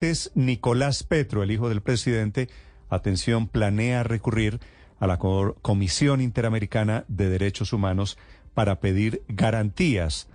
Es Nicolás Petro, el hijo del presidente, atención, planea recurrir a la Comisión Interamericana de Derechos Humanos para pedir garantías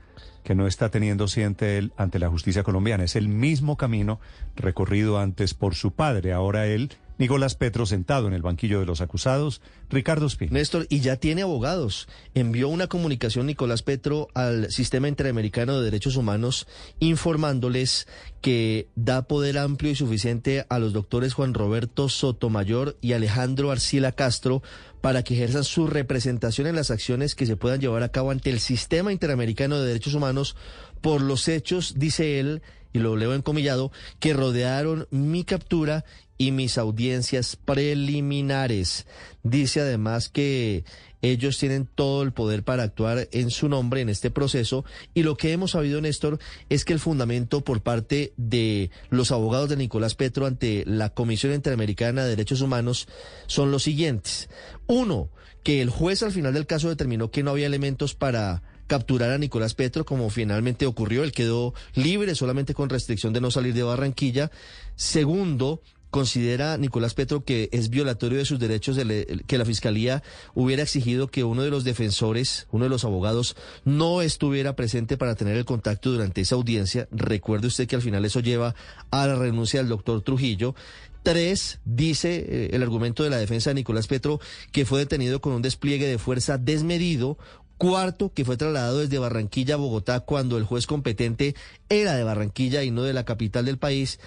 que no está teniendo siente él ante la justicia colombiana. Es el mismo camino recorrido antes por su padre. Ahora él Nicolás Petro sentado en el banquillo de los acusados, Ricardo Espín. Néstor, y ya tiene abogados. Envió una comunicación Nicolás Petro al Sistema Interamericano de Derechos Humanos informándoles que da poder amplio y suficiente a los doctores Juan Roberto Sotomayor y Alejandro Arcila Castro para que ejerzan su representación en las acciones que se puedan llevar a cabo ante el Sistema Interamericano de Derechos Humanos por los hechos, dice él, y lo leo encomillado, que rodearon mi captura y mis audiencias preliminares. Dice además que ellos tienen todo el poder para actuar en su nombre en este proceso y lo que hemos sabido, Néstor, es que el fundamento por parte de los abogados de Nicolás Petro ante la Comisión Interamericana de Derechos Humanos son los siguientes. Uno, que el juez al final del caso determinó que no había elementos para capturar a Nicolás Petro, como finalmente ocurrió. Él quedó libre solamente con restricción de no salir de Barranquilla. Segundo, considera Nicolás Petro que es violatorio de sus derechos que la Fiscalía hubiera exigido que uno de los defensores, uno de los abogados, no estuviera presente para tener el contacto durante esa audiencia. Recuerde usted que al final eso lleva a la renuncia del doctor Trujillo. Tres, dice eh, el argumento de la defensa de Nicolás Petro, que fue detenido con un despliegue de fuerza desmedido, Cuarto, que fue trasladado desde Barranquilla a Bogotá cuando el juez competente era de Barranquilla y no de la capital del país.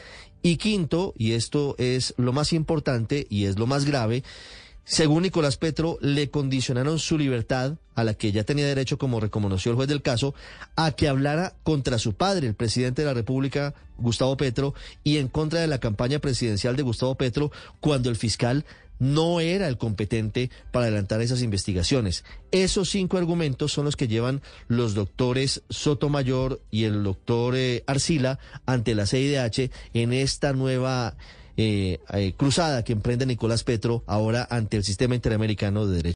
Y quinto, y esto es lo más importante y es lo más grave, según Nicolás Petro, le condicionaron su libertad, a la que ya tenía derecho, como reconoció el juez del caso, a que hablara contra su padre, el presidente de la República, Gustavo Petro, y en contra de la campaña presidencial de Gustavo Petro, cuando el fiscal no era el competente para adelantar esas investigaciones. Esos cinco argumentos son los que llevan los doctores Sotomayor y el doctor eh, Arcila ante la CIDH en esta nueva eh, eh, cruzada que emprende Nicolás Petro ahora ante el sistema interamericano de derechos.